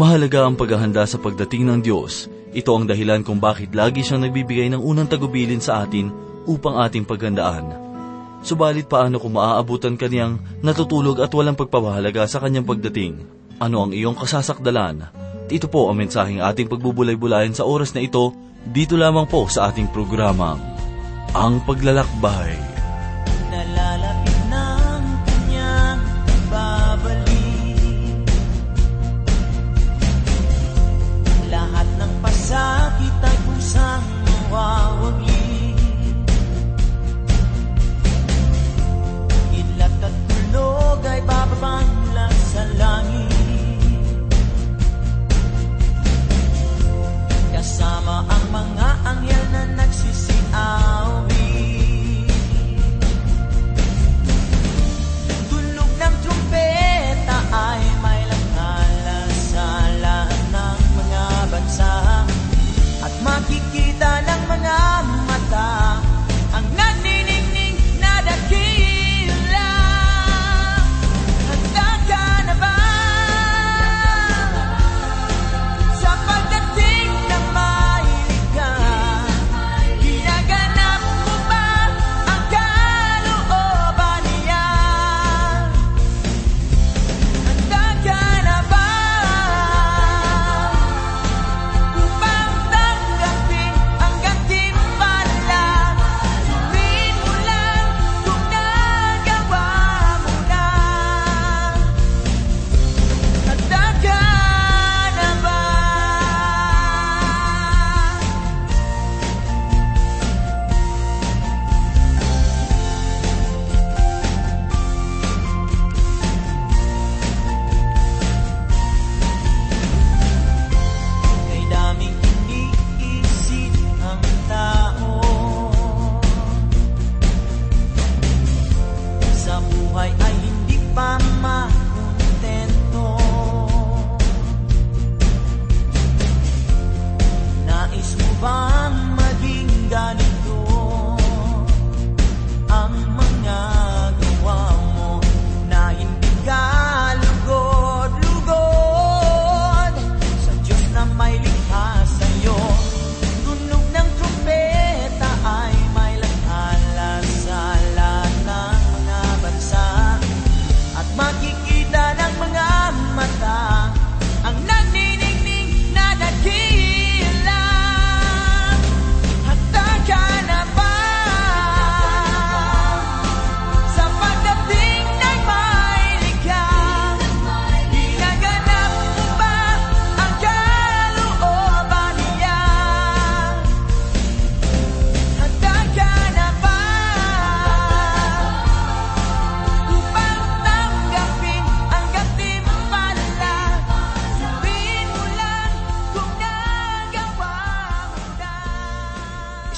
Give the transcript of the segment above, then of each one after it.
Mahalaga ang paghahanda sa pagdating ng Diyos. Ito ang dahilan kung bakit lagi siyang nagbibigay ng unang tagubilin sa atin upang ating paghandaan. Subalit paano kung maaabutan kaniyang natutulog at walang pagpapahalaga sa kanyang pagdating? Ano ang iyong kasasakdalan? Ito po ang mensaheng ating pagbubulay-bulayan sa oras na ito, dito lamang po sa ating programang, Ang Paglalakbay.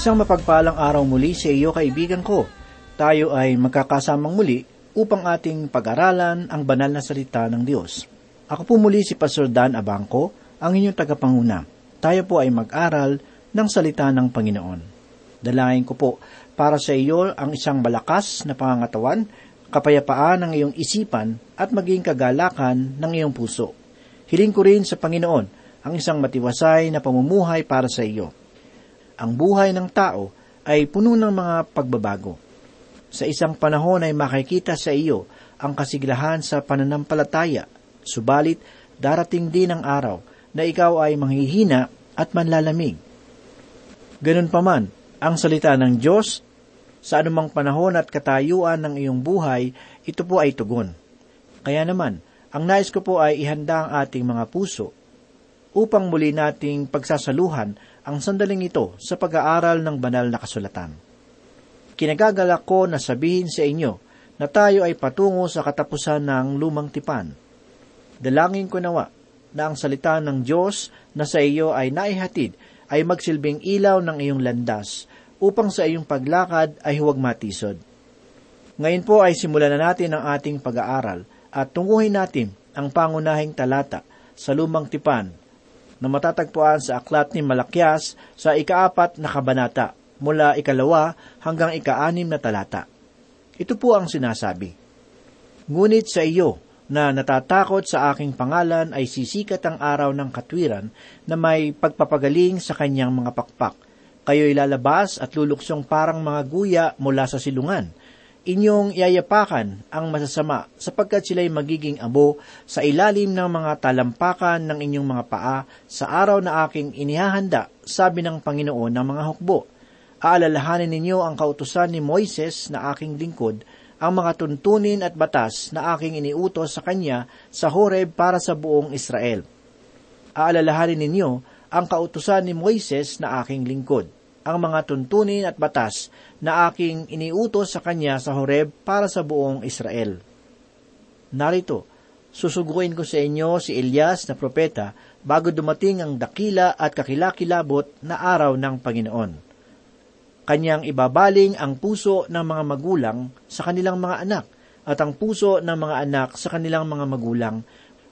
Isang mapagpalang araw muli sa iyo kaibigan ko. Tayo ay magkakasamang muli upang ating pag-aralan ang banal na salita ng Diyos. Ako po muli si Pastor Dan Abangco, ang inyong tagapanguna. Tayo po ay mag-aral ng salita ng Panginoon. Dalangin ko po para sa iyo ang isang malakas na pangangatawan, kapayapaan ng iyong isipan at maging kagalakan ng iyong puso. Hiling ko rin sa Panginoon ang isang matiwasay na pamumuhay para sa iyo ang buhay ng tao ay puno ng mga pagbabago. Sa isang panahon ay makikita sa iyo ang kasiglahan sa pananampalataya, subalit darating din ang araw na ikaw ay manghihina at manlalamig. Ganun pa man, ang salita ng Diyos, sa anumang panahon at katayuan ng iyong buhay, ito po ay tugon. Kaya naman, ang nais ko po ay ihanda ang ating mga puso upang muli nating pagsasaluhan ang sandaling ito sa pag-aaral ng banal na kasulatan. Kinagagalak ko na sabihin sa inyo na tayo ay patungo sa katapusan ng lumang tipan. Dalangin ko nawa na ang salita ng Diyos na sa iyo ay naihatid ay magsilbing ilaw ng iyong landas upang sa iyong paglakad ay huwag matisod. Ngayon po ay simulan na natin ang ating pag-aaral at tunguhin natin ang pangunahing talata sa lumang tipan na matatagpuan sa aklat ni Malakyas sa ikaapat na kabanata mula ikalawa hanggang ikaanim na talata. Ito po ang sinasabi. Ngunit sa iyo na natatakot sa aking pangalan ay sisikat ang araw ng katwiran na may pagpapagaling sa kanyang mga pakpak. Kayo'y lalabas at luluksong parang mga guya mula sa silungan. Inyong iayapakan ang masasama sapagkat sila'y magiging abo sa ilalim ng mga talampakan ng inyong mga paa sa araw na aking inihahanda, sabi ng Panginoon ng mga hukbo. Aalalahanin ninyo ang kautusan ni Moises na aking lingkod, ang mga tuntunin at batas na aking iniutos sa kanya sa Horeb para sa buong Israel. Aalalahanin ninyo ang kautusan ni Moises na aking lingkod, ang mga tuntunin at batas na aking iniutos sa kanya sa Horeb para sa buong Israel. Narito, susuguin ko sa inyo si Elias na propeta bago dumating ang dakila at kakilakilabot na araw ng Panginoon Kanyang ibabaling ang puso ng mga magulang sa kanilang mga anak at ang puso ng mga anak sa kanilang mga magulang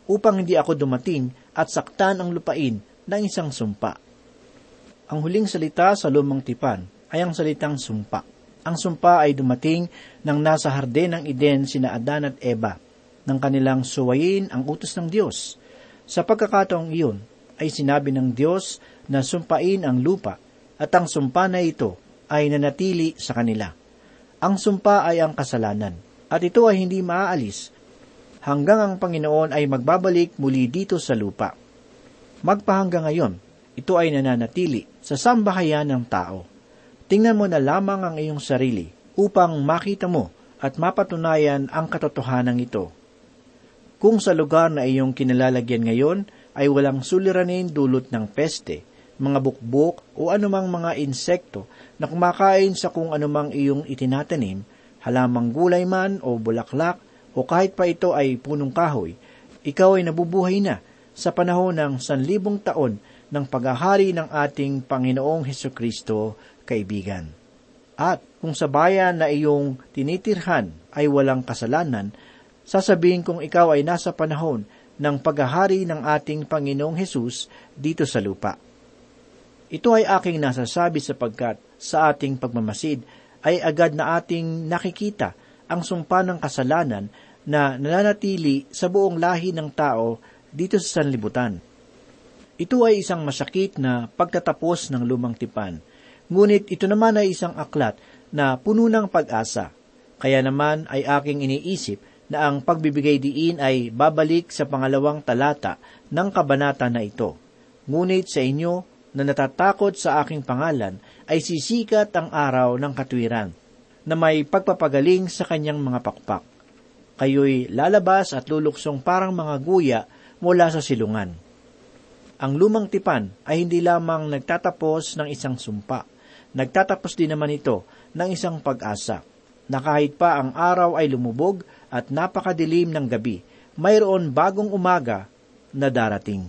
upang hindi ako dumating at saktan ang lupain ng isang sumpa. Ang huling salita sa lumang tipan ay ang salitang sumpa. Ang sumpa ay dumating nang nasa harden ng Eden sina Adan at Eva nang kanilang suwayin ang utos ng Diyos. Sa pagkakataong iyon ay sinabi ng Diyos na sumpain ang lupa at ang sumpa na ito ay nanatili sa kanila. Ang sumpa ay ang kasalanan, at ito ay hindi maaalis hanggang ang Panginoon ay magbabalik muli dito sa lupa. Magpahanggang ngayon, ito ay nananatili sa sambahayan ng tao. Tingnan mo na lamang ang iyong sarili upang makita mo at mapatunayan ang katotohanan ito. Kung sa lugar na iyong kinalalagyan ngayon ay walang suliranin dulot ng peste, mga bukbok o anumang mga insekto na kumakain sa kung anumang iyong itinatanim, halamang gulay man o bulaklak o kahit pa ito ay punong kahoy, ikaw ay nabubuhay na sa panahon ng sanlibong taon ng paghahari ng ating Panginoong Heso Kristo, kaibigan. At kung sa bayan na iyong tinitirhan ay walang kasalanan, sasabihin kong ikaw ay nasa panahon ng paghahari ng ating Panginoong Hesus dito sa lupa. Ito ay aking nasasabi sapagkat sa ating pagmamasid ay agad na ating nakikita ang sumpa ng kasalanan na nananatili sa buong lahi ng tao dito sa sanlibutan. Ito ay isang masakit na pagtatapos ng lumang tipan, ngunit ito naman ay isang aklat na puno ng pag-asa. Kaya naman ay aking iniisip na ang pagbibigay diin ay babalik sa pangalawang talata ng kabanata na ito. Ngunit sa inyo, na natatakot sa aking pangalan ay sisikat ang araw ng katwiran, na may pagpapagaling sa kanyang mga pakpak. Kayo'y lalabas at luluksong parang mga guya mula sa silungan. Ang lumang tipan ay hindi lamang nagtatapos ng isang sumpa, nagtatapos din naman ito ng isang pag-asa, na kahit pa ang araw ay lumubog at napakadilim ng gabi, mayroon bagong umaga na darating.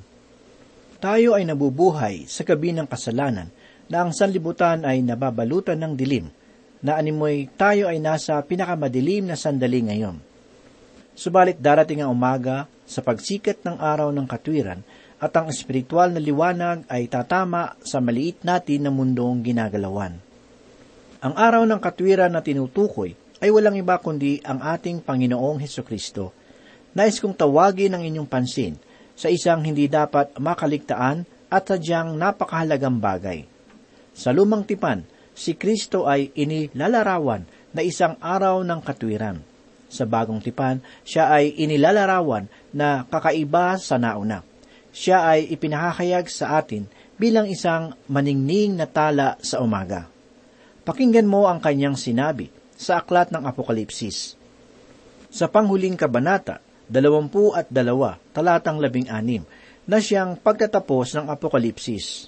Tayo ay nabubuhay sa gabi ng kasalanan na ang sanlibutan ay nababalutan ng dilim, na animoy tayo ay nasa pinakamadilim na sandali ngayon. Subalit darating ang umaga sa pagsikat ng araw ng katwiran at ang espiritual na liwanag ay tatama sa maliit natin na mundong ginagalawan. Ang araw ng katwiran na tinutukoy ay walang iba kundi ang ating Panginoong Heso Kristo. Nais kong tawagin ang inyong pansin – sa isang hindi dapat makaligtaan at sadyang napakahalagang bagay. Sa lumang tipan, si Kristo ay inilalarawan na isang araw ng katwiran. Sa bagong tipan, siya ay inilalarawan na kakaiba sa nauna. Siya ay ipinahahayag sa atin bilang isang maningning na tala sa umaga. Pakinggan mo ang kanyang sinabi sa aklat ng Apokalipsis. Sa panghuling kabanata, dalawampu at dalawa, talatang labing anim, na siyang pagtatapos ng Apokalipsis.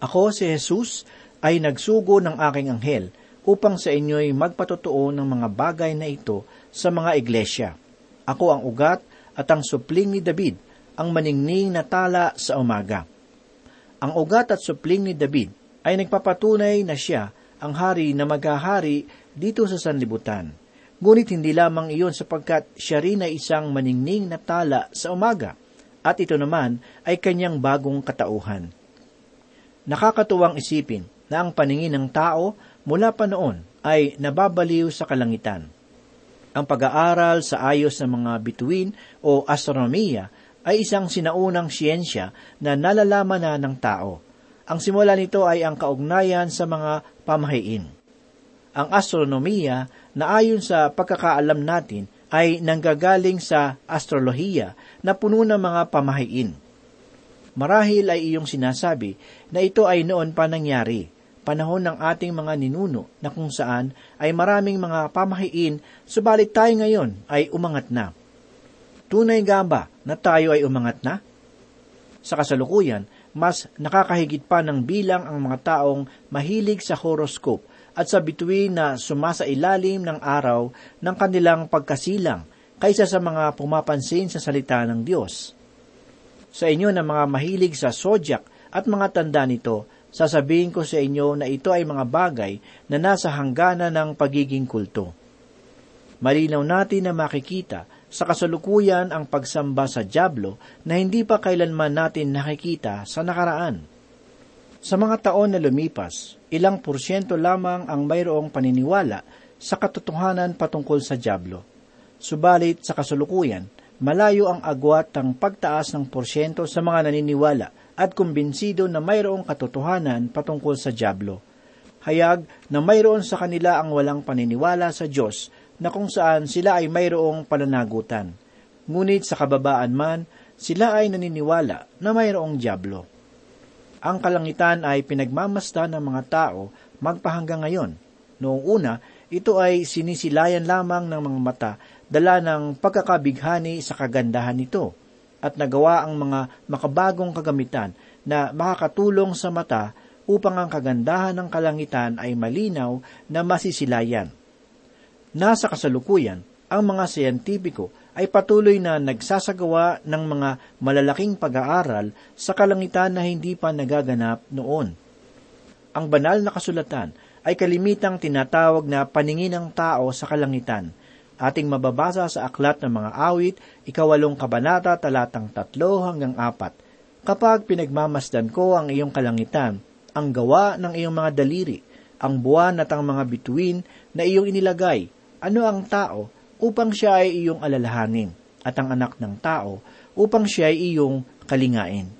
Ako si Jesus ay nagsugo ng aking anghel upang sa inyo'y magpatotoo ng mga bagay na ito sa mga iglesia. Ako ang ugat at ang supling ni David, ang maningning na tala sa umaga. Ang ugat at supling ni David ay nagpapatunay na siya ang hari na maghahari dito sa sanlibutan. Ngunit hindi lamang iyon sapagkat siya rin ay isang maningning na tala sa umaga, at ito naman ay kanyang bagong katauhan. Nakakatuwang isipin na ang paningin ng tao mula pa noon ay nababaliw sa kalangitan. Ang pag-aaral sa ayos ng mga bituin o astronomiya ay isang sinaunang siyensya na nalalaman na ng tao. Ang simula nito ay ang kaugnayan sa mga pamahiin. Ang astronomiya na ayon sa pagkakaalam natin ay nanggagaling sa astrolohiya na puno ng mga pamahiin. Marahil ay iyong sinasabi na ito ay noon pa nangyari, panahon ng ating mga ninuno na kung saan ay maraming mga pamahiin, subalit tayo ngayon ay umangat na. Tunay nga ba na tayo ay umangat na? Sa kasalukuyan, mas nakakahigit pa ng bilang ang mga taong mahilig sa horoscope at sa bituin na sumasa ilalim ng araw ng kanilang pagkasilang kaysa sa mga pumapansin sa salita ng Diyos. Sa inyo na mga mahilig sa zodiac at mga tanda nito, sasabihin ko sa inyo na ito ay mga bagay na nasa hangganan ng pagiging kulto. Malinaw natin na makikita sa kasalukuyan ang pagsamba sa Diablo na hindi pa kailanman natin nakikita sa nakaraan. Sa mga taon na lumipas, ilang porsyento lamang ang mayroong paniniwala sa katotohanan patungkol sa Diablo. Subalit sa kasulukuyan, malayo ang agwat ng pagtaas ng porsyento sa mga naniniwala at kumbinsido na mayroong katotohanan patungkol sa Diablo. Hayag na mayroon sa kanila ang walang paniniwala sa Diyos na kung saan sila ay mayroong pananagutan. Ngunit sa kababaan man, sila ay naniniwala na mayroong Diablo. Ang kalangitan ay pinagmamasdan ng mga tao magpahanggang ngayon. Noong una, ito ay sinisilayan lamang ng mga mata dala ng pagkakabighani sa kagandahan nito at nagawa ang mga makabagong kagamitan na makakatulong sa mata upang ang kagandahan ng kalangitan ay malinaw na masisilayan. Nasa kasalukuyan, ang mga siyentipiko ay patuloy na nagsasagawa ng mga malalaking pag-aaral sa kalangitan na hindi pa nagaganap noon. Ang banal na kasulatan ay kalimitang tinatawag na paningin ng tao sa kalangitan. Ating mababasa sa aklat ng mga awit, ikawalong kabanata talatang tatlo hanggang apat. Kapag pinagmamasdan ko ang iyong kalangitan, ang gawa ng iyong mga daliri, ang buwan at ang mga bituin na iyong inilagay, ano ang tao upang siya ay iyong alalahanin, at ang anak ng tao upang siya ay iyong kalingain.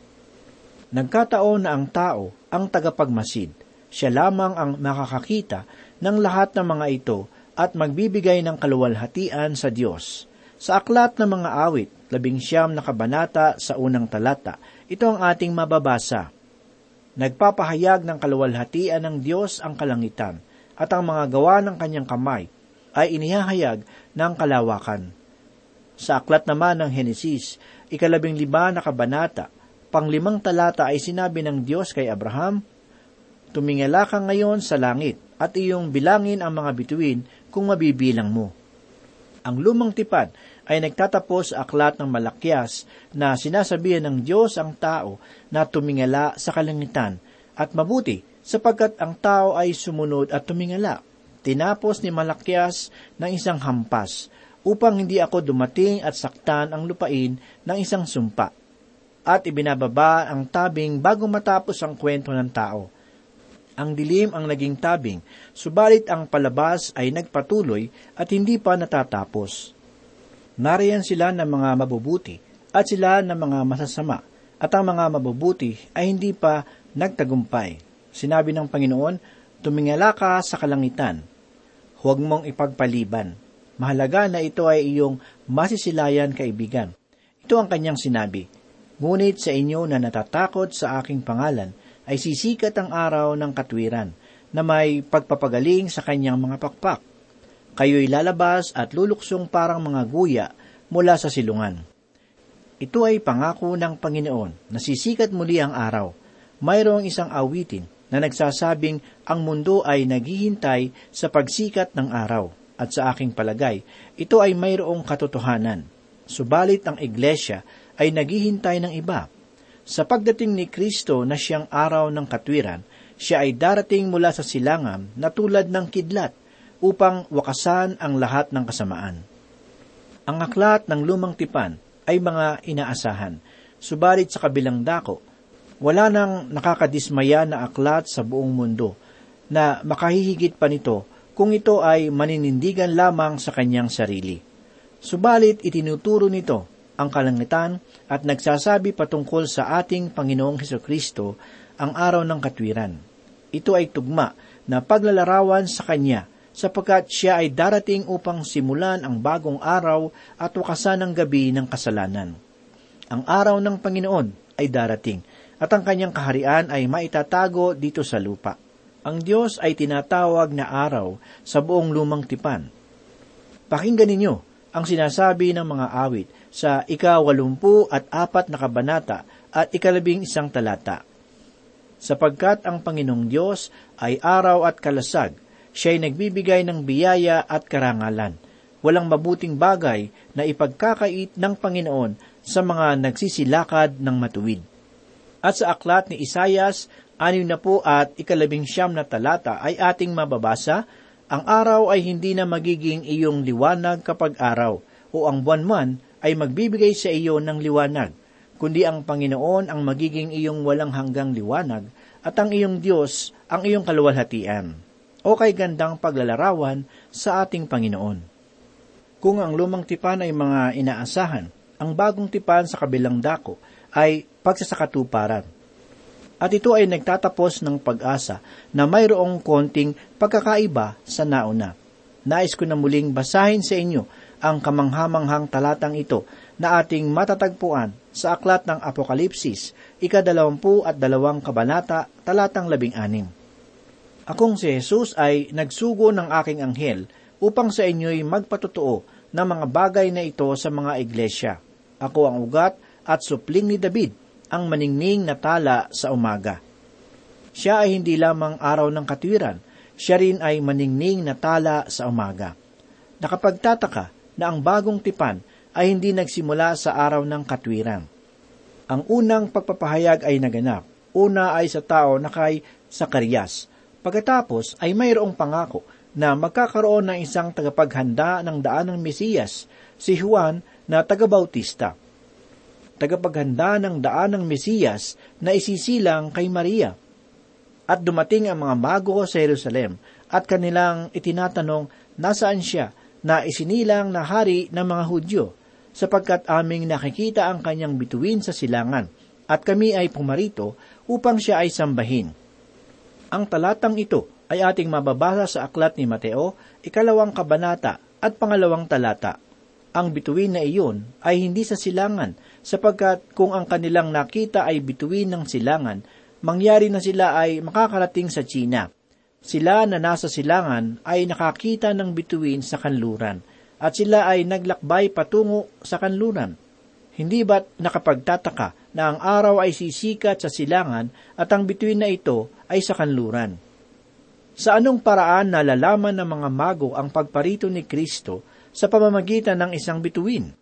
Nagkataon na ang tao ang tagapagmasid. Siya lamang ang makakakita ng lahat ng mga ito at magbibigay ng kaluwalhatian sa Diyos. Sa aklat ng mga awit, labing siyam na kabanata sa unang talata, ito ang ating mababasa. Nagpapahayag ng kaluwalhatian ng Diyos ang kalangitan, at ang mga gawa ng kanyang kamay ay inihahayag ng kalawakan. Sa aklat naman ng Henesis, ikalabing lima na kabanata, panglimang talata ay sinabi ng Diyos kay Abraham, Tumingala ka ngayon sa langit at iyong bilangin ang mga bituin kung mabibilang mo. Ang lumang tipad ay nagtatapos sa aklat ng Malakyas na sinasabihan ng Diyos ang tao na tumingala sa kalangitan at mabuti sapagkat ang tao ay sumunod at tumingala. Tinapos ni Malakyas ng isang hampas upang hindi ako dumating at saktan ang lupain ng isang sumpa. At ibinababa ang tabing bago matapos ang kwento ng tao ang dilim ang naging tabing, subalit ang palabas ay nagpatuloy at hindi pa natatapos. Nariyan sila ng mga mabubuti at sila ng mga masasama, at ang mga mabubuti ay hindi pa nagtagumpay. Sinabi ng Panginoon, tumingala ka sa kalangitan. Huwag mong ipagpaliban. Mahalaga na ito ay iyong masisilayan kaibigan. Ito ang kanyang sinabi, Ngunit sa inyo na natatakot sa aking pangalan, ay sisikat ang araw ng katwiran na may pagpapagaling sa kanyang mga pakpak. Kayo'y lalabas at luluksong parang mga guya mula sa silungan. Ito ay pangako ng Panginoon na sisikat muli ang araw. Mayroong isang awitin na nagsasabing ang mundo ay naghihintay sa pagsikat ng araw at sa aking palagay, ito ay mayroong katotohanan. Subalit ang iglesia ay naghihintay ng iba sa pagdating ni Kristo na siyang araw ng katwiran, siya ay darating mula sa silangan na tulad ng kidlat upang wakasan ang lahat ng kasamaan. Ang aklat ng lumang tipan ay mga inaasahan, subalit sa kabilang dako, wala nang nakakadismaya na aklat sa buong mundo na makahihigit pa nito kung ito ay maninindigan lamang sa kanyang sarili. Subalit itinuturo nito ang kalangitan at nagsasabi patungkol sa ating Panginoong Heso Kristo ang araw ng katwiran. Ito ay tugma na paglalarawan sa Kanya sapagkat siya ay darating upang simulan ang bagong araw at wakasan ang gabi ng kasalanan. Ang araw ng Panginoon ay darating at ang kanyang kaharian ay maitatago dito sa lupa. Ang Diyos ay tinatawag na araw sa buong lumang tipan. Pakinggan ninyo ang sinasabi ng mga awit sa ikawalumpu at apat na kabanata at ikalabing isang talata. Sapagkat ang Panginoong Diyos ay araw at kalasag, siya ay nagbibigay ng biyaya at karangalan. Walang mabuting bagay na ipagkakait ng Panginoon sa mga nagsisilakad ng matuwid. At sa aklat ni Isayas, anim na po at ikalabing siyam na talata ay ating mababasa, ang araw ay hindi na magiging iyong liwanag kapag araw, o ang buwan man ay magbibigay sa iyo ng liwanag, kundi ang Panginoon ang magiging iyong walang hanggang liwanag, at ang iyong Diyos ang iyong kaluwalhatian. O kay gandang paglalarawan sa ating Panginoon. Kung ang lumang tipan ay mga inaasahan, ang bagong tipan sa kabilang dako ay pagsasakatuparan. At ito ay nagtatapos ng pag-asa na mayroong konting pagkakaiba sa nauna. Nais ko na muling basahin sa inyo ang kamanghamanghang talatang ito na ating matatagpuan sa aklat ng Apokalipsis, ikadalawampu at dalawang kabanata, talatang labing anim. Akong si Jesus ay nagsugo ng aking anghel upang sa inyo'y magpatotoo ng mga bagay na ito sa mga iglesia. Ako ang ugat at supling ni David, ang maningning na tala sa umaga. Siya ay hindi lamang araw ng katwiran, siya rin ay maningning na tala sa umaga. Nakapagtataka na ang bagong tipan ay hindi nagsimula sa araw ng katwiran. Ang unang pagpapahayag ay naganap. Una ay sa tao na kay Sakarias. Pagkatapos ay mayroong pangako na magkakaroon ng isang tagapaghanda ng daan ng Mesiyas, si Juan na tagabautista tagapaghanda ng daan ng Mesiyas na isisilang kay Maria. At dumating ang mga mago sa Jerusalem at kanilang itinatanong nasaan siya na isinilang na hari ng mga Hudyo, sapagkat aming nakikita ang kanyang bituin sa silangan, at kami ay pumarito upang siya ay sambahin. Ang talatang ito ay ating mababasa sa aklat ni Mateo, ikalawang kabanata at pangalawang talata. Ang bituin na iyon ay hindi sa silangan, sapagkat kung ang kanilang nakita ay bituin ng silangan, mangyari na sila ay makakarating sa China. Sila na nasa silangan ay nakakita ng bituin sa kanluran, at sila ay naglakbay patungo sa kanluran. Hindi ba't nakapagtataka na ang araw ay sisikat sa silangan at ang bituin na ito ay sa kanluran? Sa anong paraan nalalaman ng mga mago ang pagparito ni Kristo sa pamamagitan ng isang bituin?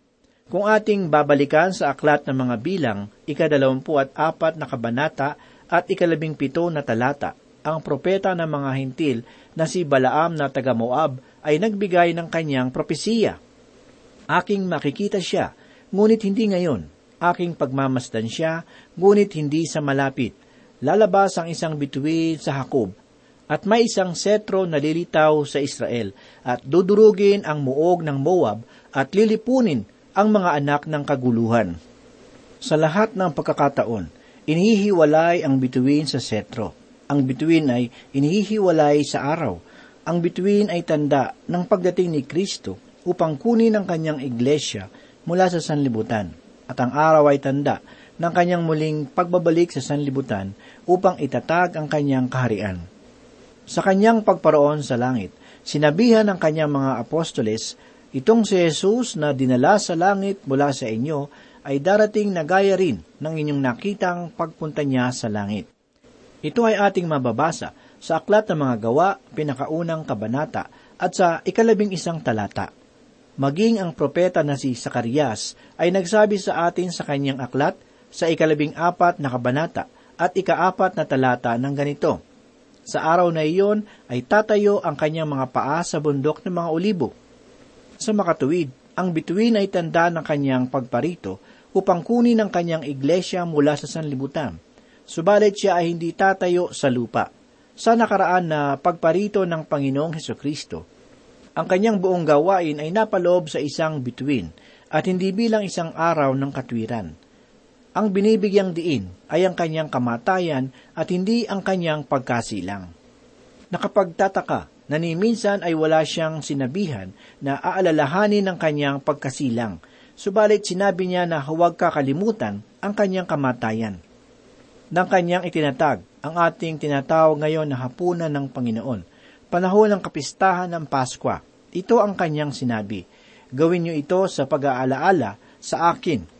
Kung ating babalikan sa aklat ng mga bilang, ikadalawampu at apat na kabanata at ikalabing pito na talata, ang propeta ng mga hintil na si Balaam na taga Moab ay nagbigay ng kanyang propesiya. Aking makikita siya, ngunit hindi ngayon. Aking pagmamasdan siya, ngunit hindi sa malapit. Lalabas ang isang bituin sa Hakob, at may isang setro na lilitaw sa Israel, at dudurugin ang muog ng Moab, at lilipunin ang mga anak ng kaguluhan. Sa lahat ng pagkakataon, inihiwalay ang bituin sa setro. Ang bituin ay inihiwalay sa araw. Ang bituin ay tanda ng pagdating ni Kristo upang kunin ang kanyang iglesia mula sa sanlibutan. At ang araw ay tanda ng kanyang muling pagbabalik sa sanlibutan upang itatag ang kanyang kaharian. Sa kanyang pagparoon sa langit, sinabihan ng kanyang mga apostoles Itong si Jesus na dinala sa langit mula sa inyo ay darating na gaya rin ng inyong nakitang pagpunta niya sa langit. Ito ay ating mababasa sa Aklat ng Mga Gawa, pinakaunang kabanata, at sa ikalabing isang talata. Maging ang propeta na si Sakarias ay nagsabi sa atin sa kanyang aklat sa ikalabing apat na kabanata at ikaapat na talata ng ganito. Sa araw na iyon ay tatayo ang kanyang mga paa sa bundok ng mga olibo sa makatuwid, ang bituin ay tanda ng kanyang pagparito upang kunin ang kanyang iglesia mula sa sanlibutan. Subalit siya ay hindi tatayo sa lupa. sa nakaraan na pagparito ng Panginoong Heso Kristo. Ang kanyang buong gawain ay napaloob sa isang bituin at hindi bilang isang araw ng katwiran. Ang binibigyang diin ay ang kanyang kamatayan at hindi ang kanyang pagkasilang. Nakapagtataka na ni minsan ay wala siyang sinabihan na aalalahanin ng kanyang pagkasilang, subalit sinabi niya na huwag kakalimutan ang kanyang kamatayan. Nang kanyang itinatag ang ating tinatawag ngayon na hapunan ng Panginoon, panahon ng kapistahan ng Paskwa, ito ang kanyang sinabi, Gawin niyo ito sa pag-aalaala sa akin.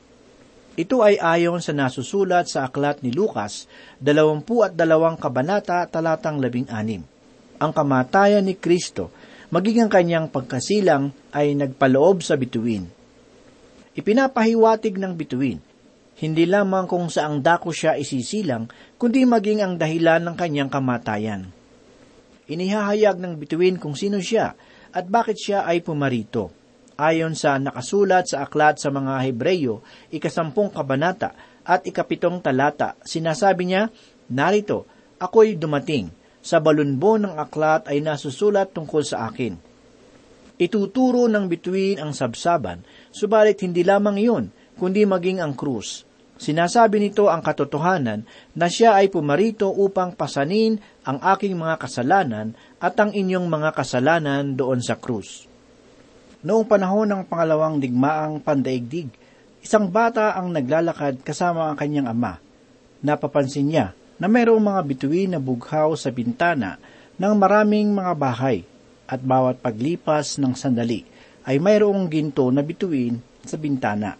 Ito ay ayon sa nasusulat sa aklat ni Lucas, 20 at dalawang kabanata talatang 16 ang kamatayan ni Kristo, maging ang kanyang pagkasilang ay nagpaloob sa bituin. Ipinapahiwatig ng bituin, hindi lamang kung saang dako siya isisilang, kundi maging ang dahilan ng kanyang kamatayan. Inihahayag ng bituin kung sino siya at bakit siya ay pumarito. Ayon sa nakasulat sa aklat sa mga Hebreyo, ikasampung kabanata at ikapitong talata, sinasabi niya, Narito, ako'y dumating, sa balunbo ng aklat ay nasusulat tungkol sa akin. Ituturo ng bituin ang sabsaban, subalit hindi lamang iyon, kundi maging ang krus. Sinasabi nito ang katotohanan na siya ay pumarito upang pasanin ang aking mga kasalanan at ang inyong mga kasalanan doon sa krus. Noong panahon ng pangalawang digmaang pandaigdig, isang bata ang naglalakad kasama ang kanyang ama. Napapansin niya na mayroong mga bituin na bughaw sa bintana ng maraming mga bahay at bawat paglipas ng sandali ay mayroong ginto na bituin sa bintana.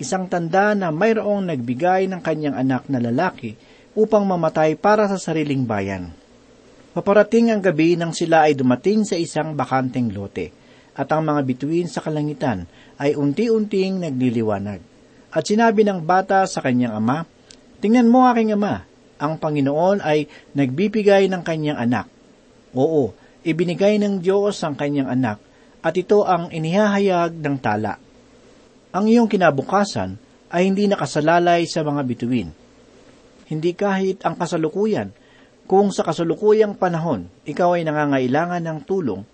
Isang tanda na mayroong nagbigay ng kanyang anak na lalaki upang mamatay para sa sariling bayan. Paparating ang gabi nang sila ay dumating sa isang bakanteng lote, at ang mga bituin sa kalangitan ay unti-unting nagliliwanag. At sinabi ng bata sa kanyang ama, Tingnan mo aking ama, ang Panginoon ay nagbibigay ng kanyang anak. Oo, ibinigay ng Diyos ang kanyang anak at ito ang inihahayag ng tala. Ang iyong kinabukasan ay hindi nakasalalay sa mga bituin. Hindi kahit ang kasalukuyan, kung sa kasalukuyang panahon ikaw ay nangangailangan ng tulong,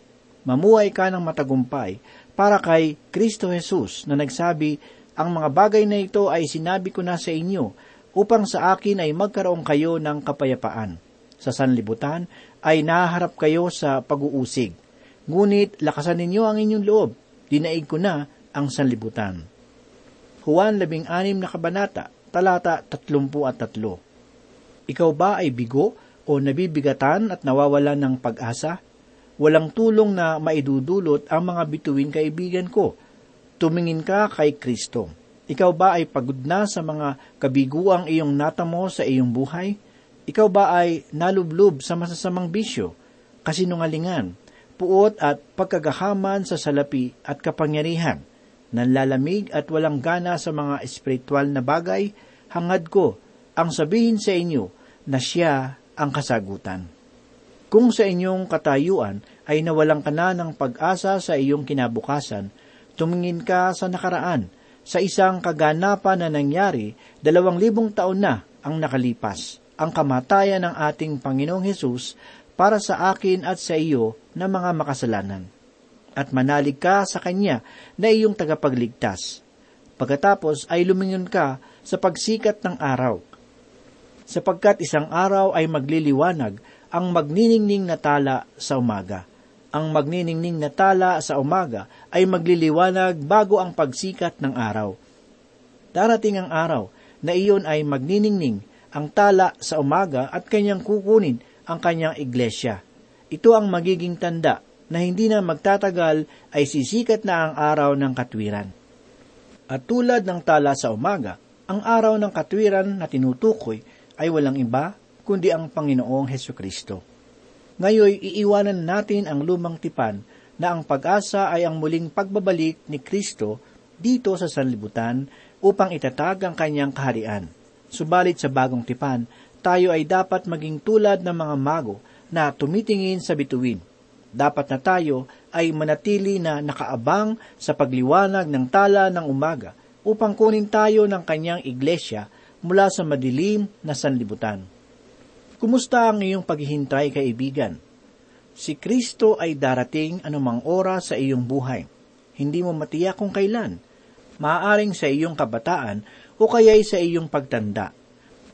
mamuhay ka ng matagumpay para kay Kristo Jesus na nagsabi, ang mga bagay na ito ay sinabi ko na sa inyo upang sa akin ay magkaroon kayo ng kapayapaan. Sa sanlibutan ay naharap kayo sa pag-uusig. Ngunit lakasan ninyo ang inyong loob, dinaig ko na ang sanlibutan. Juan 16 na kabanata, talata 33. Ikaw ba ay bigo o nabibigatan at nawawalan ng pag-asa? Walang tulong na maidudulot ang mga bituin kaibigan ko. Tumingin ka kay Kristo ikaw ba ay pagod na sa mga kabiguang iyong natamo sa iyong buhay? Ikaw ba ay nalublob sa masasamang bisyo, kasinungalingan, puot at pagkagahaman sa salapi at kapangyarihan, nanlalamig at walang gana sa mga espiritual na bagay, hangad ko ang sabihin sa inyo na siya ang kasagutan. Kung sa inyong katayuan ay nawalang ka na ng pag-asa sa iyong kinabukasan, tumingin ka sa nakaraan sa isang kaganapan na nangyari dalawang libong taon na ang nakalipas, ang kamatayan ng ating Panginoong Hesus para sa akin at sa iyo na mga makasalanan. At manalig ka sa Kanya na iyong tagapagligtas. Pagkatapos ay lumingon ka sa pagsikat ng araw. Sapagkat isang araw ay magliliwanag ang magniningning na tala sa umaga ang magniningning na tala sa umaga ay magliliwanag bago ang pagsikat ng araw. Darating ang araw na iyon ay magniningning ang tala sa umaga at kanyang kukunin ang kanyang iglesia. Ito ang magiging tanda na hindi na magtatagal ay sisikat na ang araw ng katwiran. At tulad ng tala sa umaga, ang araw ng katwiran na tinutukoy ay walang iba kundi ang Panginoong Heso Kristo. Ngayoy iiwanan natin ang lumang tipan na ang pag-asa ay ang muling pagbabalik ni Kristo dito sa sanlibutan upang itatag ang kanyang kaharian. Subalit sa bagong tipan, tayo ay dapat maging tulad ng mga mago na tumitingin sa bituin. Dapat na tayo ay manatili na nakaabang sa pagliwanag ng tala ng umaga upang kunin tayo ng kanyang iglesia mula sa madilim na sanlibutan. Kumusta ang iyong paghihintay, kaibigan? Si Kristo ay darating anumang oras sa iyong buhay. Hindi mo matiyak kung kailan. Maaaring sa iyong kabataan o kaya'y sa iyong pagtanda.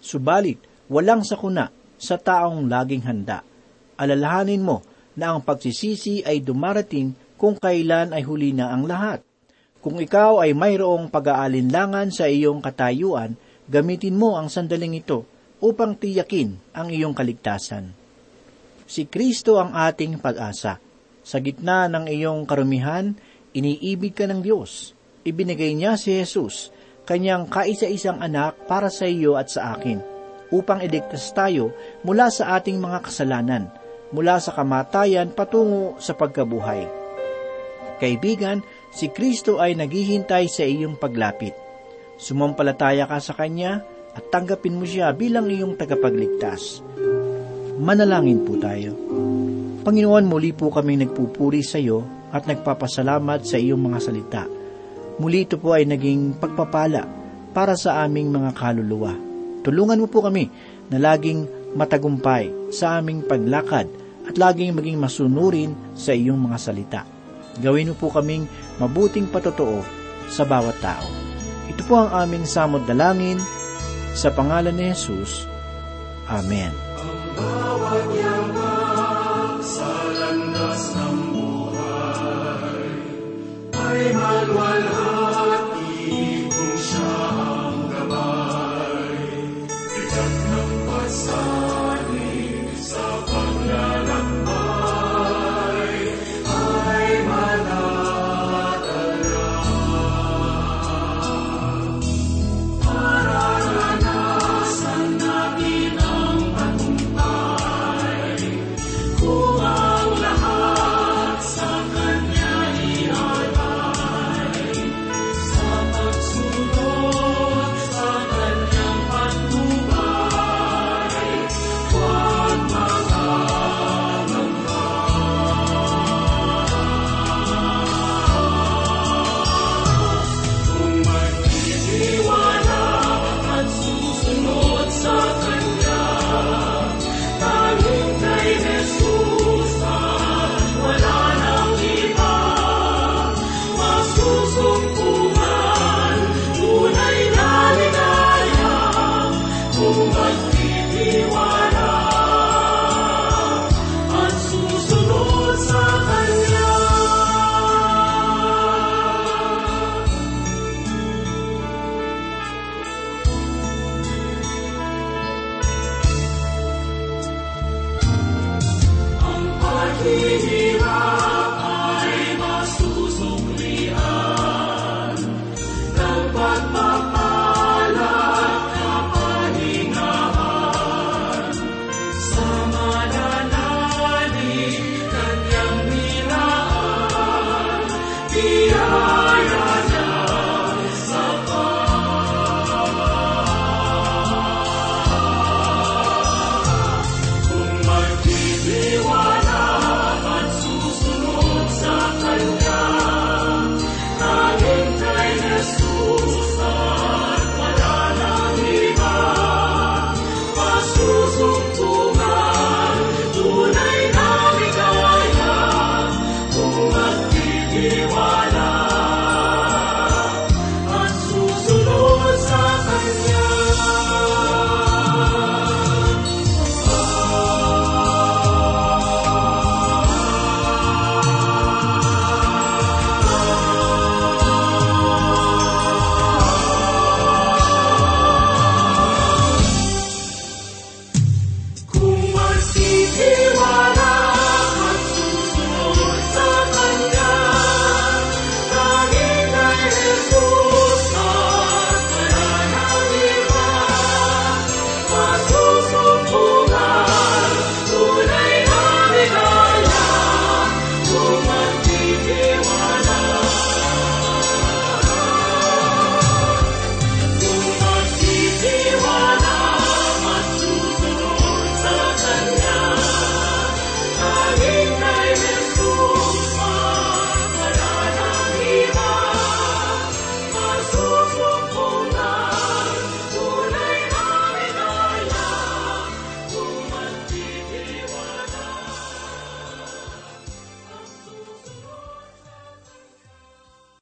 Subalit, walang sakuna sa taong laging handa. Alalahanin mo na ang pagsisisi ay dumarating kung kailan ay huli na ang lahat. Kung ikaw ay mayroong pag-aalinlangan sa iyong katayuan, gamitin mo ang sandaling ito upang tiyakin ang iyong kaligtasan. Si Kristo ang ating pag-asa. Sa gitna ng iyong karumihan, iniibig ka ng Diyos. Ibinigay niya si Jesus, kanyang kaisa-isang anak para sa iyo at sa akin, upang iligtas tayo mula sa ating mga kasalanan, mula sa kamatayan patungo sa pagkabuhay. Kaibigan, si Kristo ay naghihintay sa iyong paglapit. Sumampalataya ka sa Kanya at tanggapin mo siya bilang iyong tagapagligtas. Manalangin po tayo. Panginoon, muli po kami nagpupuri sa iyo at nagpapasalamat sa iyong mga salita. Muli ito po ay naging pagpapala para sa aming mga kaluluwa. Tulungan mo po kami na laging matagumpay sa aming paglakad at laging maging masunurin sa iyong mga salita. Gawin mo po kaming mabuting patotoo sa bawat tao. Ito po ang aming samod dalangin sa pangalan ni Jesus. Amen. Bawat yaman sa landas buhay ay malwalhati.